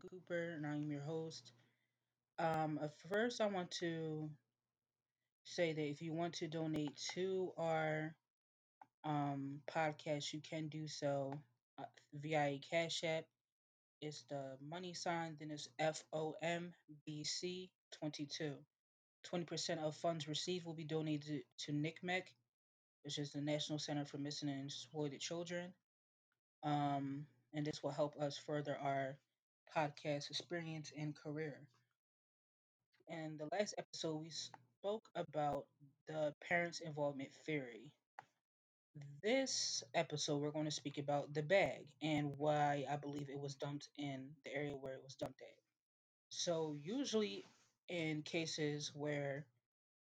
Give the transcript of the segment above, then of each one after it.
Cooper, and I'm your host. Um, uh, first, I want to say that if you want to donate to our um, podcast, you can do so uh, via Cash App. It's the money sign, then it's FOMBC 22. 20% of funds received will be donated to NCMEC, which is the National Center for Missing and Exploited Children. Um, and this will help us further our podcast experience and career. And the last episode, we spoke about the parents' involvement theory. This episode, we're going to speak about the bag and why I believe it was dumped in the area where it was dumped at. So, usually, in cases where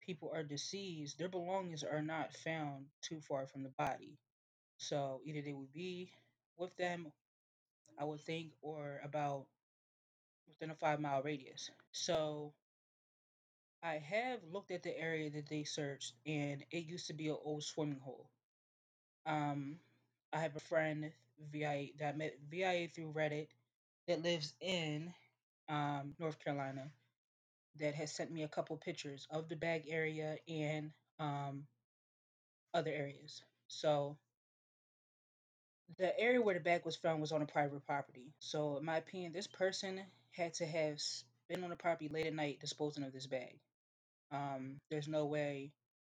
people are deceased, their belongings are not found too far from the body. So, either they would be with them, I would think, or about within a five mile radius. So, I have looked at the area that they searched, and it used to be an old swimming hole. Um, I have a friend via that I met via through Reddit that lives in um, North Carolina that has sent me a couple pictures of the bag area and um, other areas. So the area where the bag was found was on a private property. So in my opinion, this person had to have been on the property late at night disposing of this bag. Um, there's no way,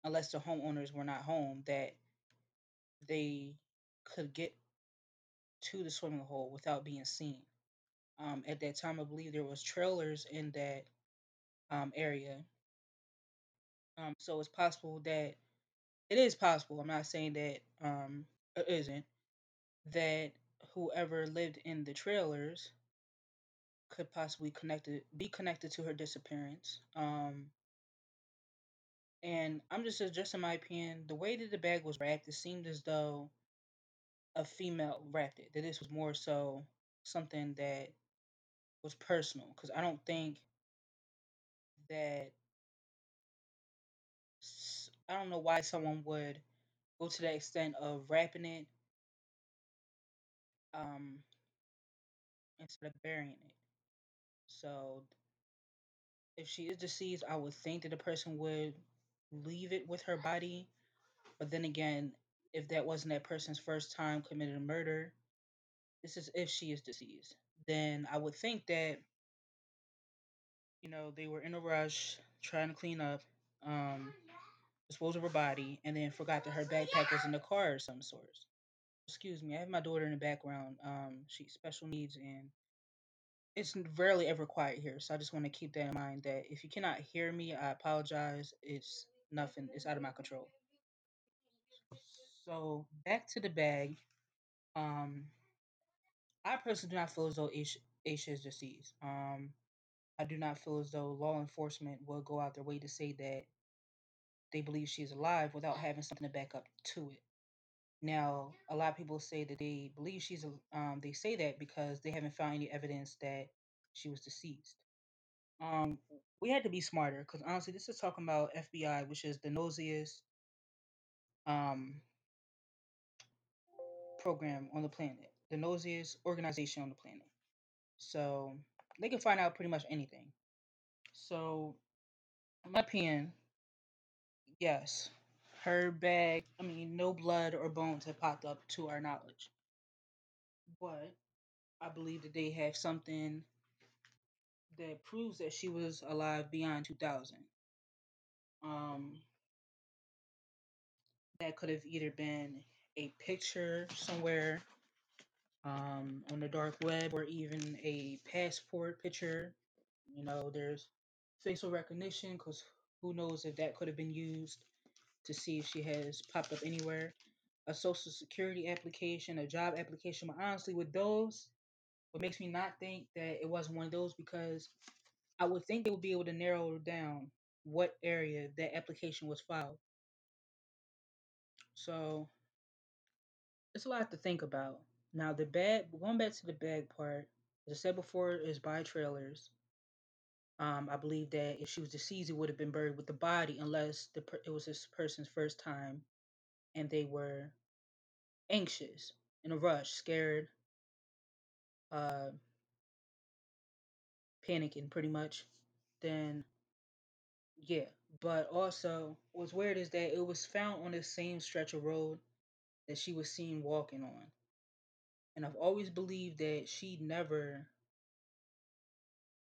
unless the homeowners were not home, that they could get to the swimming hole without being seen. Um, at that time, I believe there was trailers in that um, area, um, so it's possible that it is possible. I'm not saying that um, it isn't that whoever lived in the trailers could possibly connected be connected to her disappearance. Um, and I'm just in my opinion, the way that the bag was wrapped, it seemed as though a female wrapped it. That this was more so something that was personal because I don't think that I don't know why someone would go to the extent of wrapping it um instead of burying it. So if she is deceased, I would think that the person would leave it with her body. But then again, if that wasn't that person's first time committing a murder, this is if she is deceased, then I would think that you know they were in a rush trying to clean up, um, dispose of her body, and then forgot that her backpack was in the car of some sort. Excuse me, I have my daughter in the background. Um, special needs and it's rarely ever quiet here. So I just want to keep that in mind that if you cannot hear me, I apologize. It's nothing, it's out of my control. So back to the bag. Um, I personally do not feel as though Asha is deceased. Um, I do not feel as though law enforcement will go out their way to say that they believe she is alive without having something to back up to it. Now, a lot of people say that they believe she's, a- um, they say that because they haven't found any evidence that she was deceased. Um, we had to be smarter because honestly, this is talking about FBI, which is the nosiest um program on the planet, the nosiest organization on the planet. So they can find out pretty much anything. So, in my opinion, yes, her bag. I mean, no blood or bones have popped up to our knowledge, but I believe that they have something that proves that she was alive beyond 2000. Um, that could have either been a picture somewhere um, on the dark web or even a passport picture. You know, there's facial recognition because who knows if that could have been used to see if she has popped up anywhere. A social security application, a job application. But honestly, with those, what makes me not think that it wasn't one of those because I would think they would be able to narrow down what area that application was filed. So it's a lot to think about. Now the bag, going back to the bag part, as I said before, is by trailers. Um, I believe that if she was deceased, it would have been buried with the body, unless the per- it was this person's first time and they were anxious, in a rush, scared, uh, panicking pretty much, then yeah. But also, what's weird is that it was found on the same stretch of road that she was seen walking on. And I've always believed that she never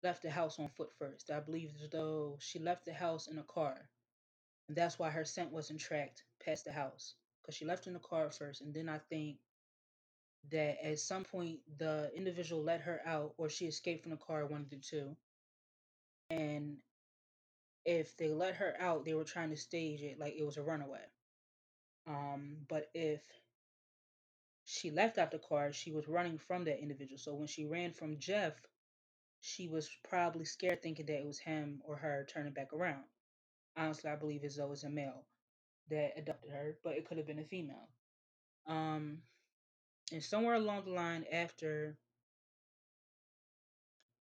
left the house on foot first. I believe as though she left the house in a car. And that's why her scent wasn't tracked past the house. Because she left in the car first. And then I think that at some point the individual let her out or she escaped from the car, one of the two. And if they let her out, they were trying to stage it like it was a runaway. Um, but if she left out the car, she was running from that individual. So when she ran from Jeff, she was probably scared thinking that it was him or her turning back around. Honestly, I believe as though it's a male that abducted her, but it could have been a female. Um, and somewhere along the line after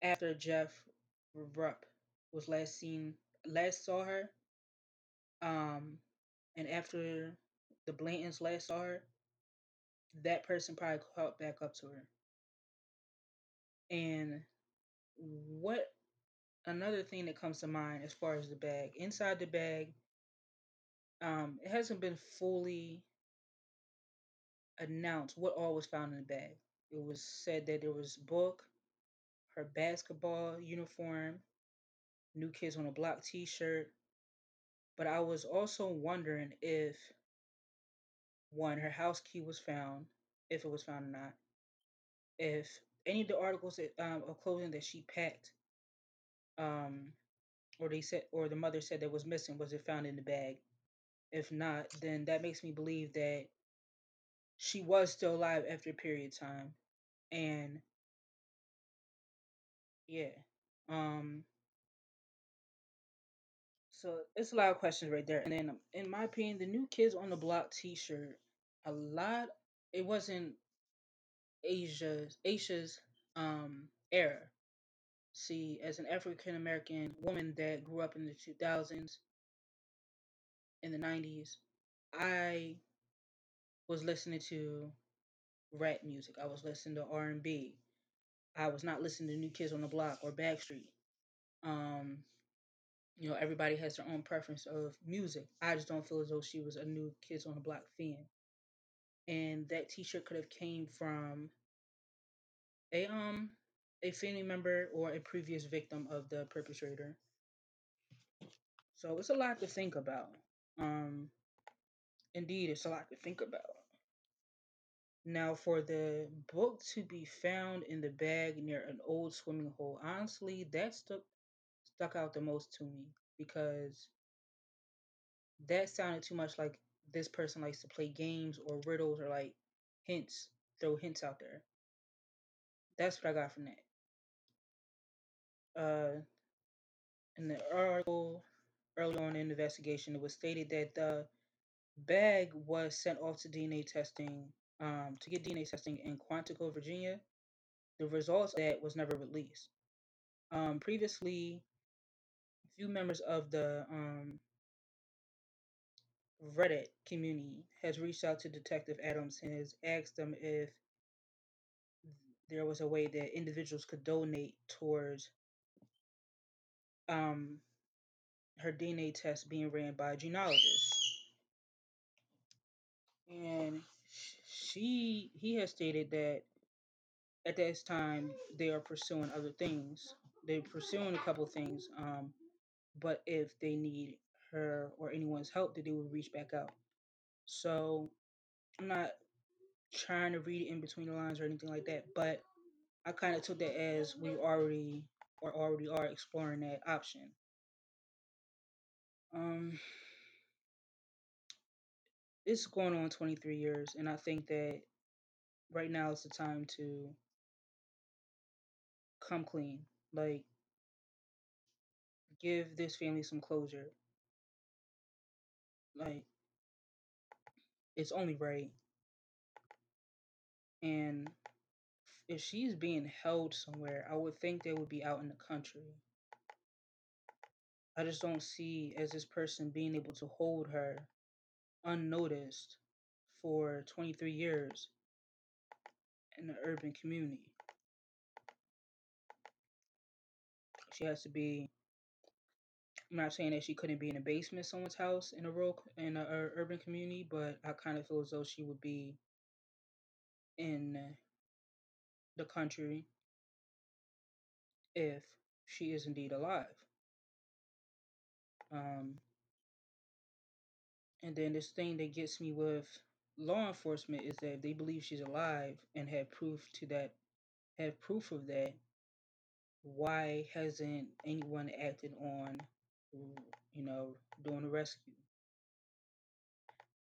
after Jeff Rupp was last seen last saw her, um, and after the Blantons last saw her, that person probably caught back up to her. And what another thing that comes to mind as far as the bag, inside the bag, um, it hasn't been fully announced what all was found in the bag. It was said that there was book, her basketball uniform, New Kids on the Block t-shirt. But I was also wondering if one, her house key was found, if it was found or not. If any of the articles that, um, of clothing that she packed, um, or they said, or the mother said that was missing, was it found in the bag? If not, then that makes me believe that she was still alive after a period of time, and yeah, um, so it's a lot of questions right there. And then, um, in my opinion, the new Kids on the Block T-shirt, a lot. It wasn't Asha's Asha's um era. See, as an African American woman that grew up in the 2000s, in the 90s, I was listening to rap music. I was listening to R&B. I was not listening to New Kids on the Block or Backstreet. Um, you know, everybody has their own preference of music. I just don't feel as though she was a New Kids on the Block fan. And that T-shirt could have came from a um a family member or a previous victim of the perpetrator. So it's a lot to think about. Um, indeed, it's a lot to think about. Now, for the book to be found in the bag near an old swimming hole, honestly, that stuck stuck out the most to me because that sounded too much like this person likes to play games or riddles or like hints, throw hints out there. That's what I got from that. Uh, in the article early on in the investigation, it was stated that the bag was sent off to DNA testing um, to get DNA testing in Quantico, Virginia. The results of that was never released. Um, previously, a few members of the um, Reddit community has reached out to Detective Adams and has asked them if there was a way that individuals could donate towards um, her DNA test being ran by a genealogist. And she he has stated that at this time they are pursuing other things. They're pursuing a couple things. Um, but if they need her or anyone's help, that they would reach back out. So I'm not trying to read it in between the lines or anything like that, but I kind of took that as we already or already are exploring that option. Um, it's going on 23 years, and I think that right now is the time to come clean. Like, give this family some closure. Like, it's only right. And if she's being held somewhere, I would think they would be out in the country. I just don't see as this person being able to hold her unnoticed for 23 years in the urban community. She has to be. I'm not saying that she couldn't be in a basement someone's house in a rural in a, a urban community, but I kind of feel as though she would be in the country if she is indeed alive. Um, and then this thing that gets me with law enforcement is that they believe she's alive and have proof to that, have proof of that. Why hasn't anyone acted on, you know, doing a rescue?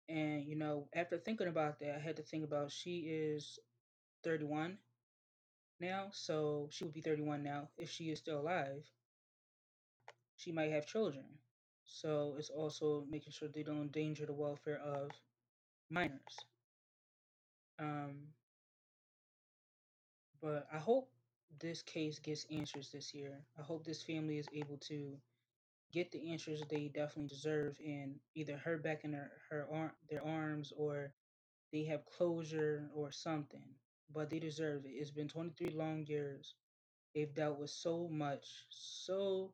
And you know, after thinking about that, I had to think about she is 31 now, so she would be 31 now if she is still alive. She might have children. So it's also making sure they don't endanger the welfare of minors. Um, but I hope this case gets answers this year. I hope this family is able to get the answers they definitely deserve and either her back in their her arm their arms or they have closure or something. But they deserve it. It's been 23 long years. They've dealt with so much, so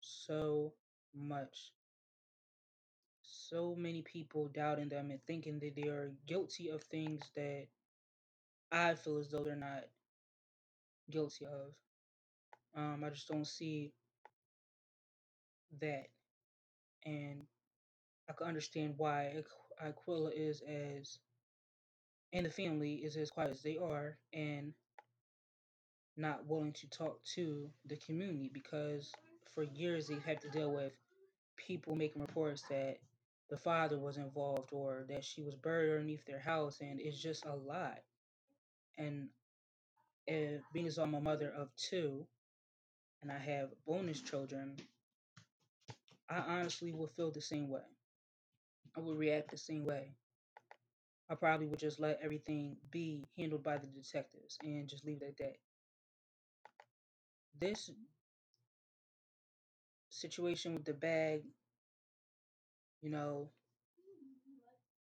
so much. So many people doubting them and thinking that they are guilty of things that I feel as though they're not guilty of. Um, I just don't see that, and I can understand why Iquilla is as and the family is as quiet as they are, and not willing to talk to the community because for years they've had to deal with people making reports that the father was involved or that she was buried underneath their house, and it's just a lot. And uh, being as I'm a mother of two, and I have bonus children, I honestly would feel the same way. I would react the same way. I probably would just let everything be handled by the detectives and just leave it at that. This situation with the bag, you know,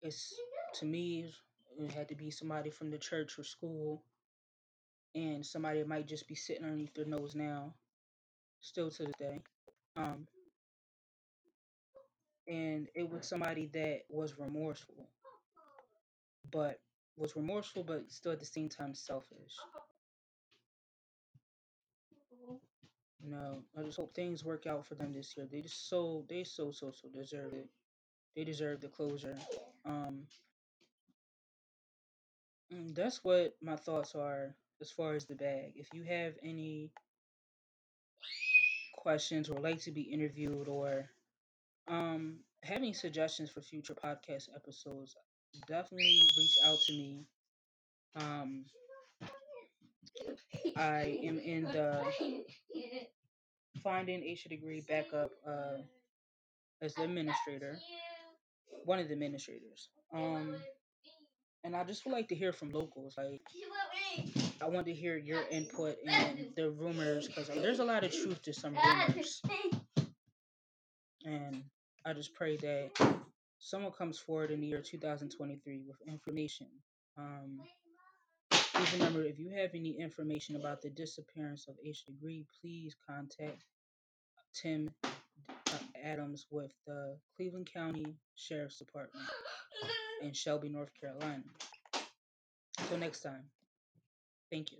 it's to me, it had to be somebody from the church or school, and somebody might just be sitting underneath their nose now, still to the day. Um, and it was somebody that was remorseful, but was remorseful, but still at the same time selfish. You know, I just hope things work out for them this year. They just so they so so so deserve it. They deserve the closure. Um, mm, that's what my thoughts are as far as the bag. If you have any questions or like to be interviewed or um having suggestions for future podcast episodes, definitely reach out to me. Um, I am in the finding Asha Degree backup uh, as the administrator, one of the administrators. Um, and I just would like to hear from locals. Like, I want to hear your input and the rumors because there's a lot of truth to some rumors. And I just pray that someone comes forward in the year 2023 with information. Um, please remember if you have any information about the disappearance of Asha Degree, please contact Tim uh, Adams with the Cleveland County Sheriff's Department in Shelby, North Carolina. Until next time, thank you.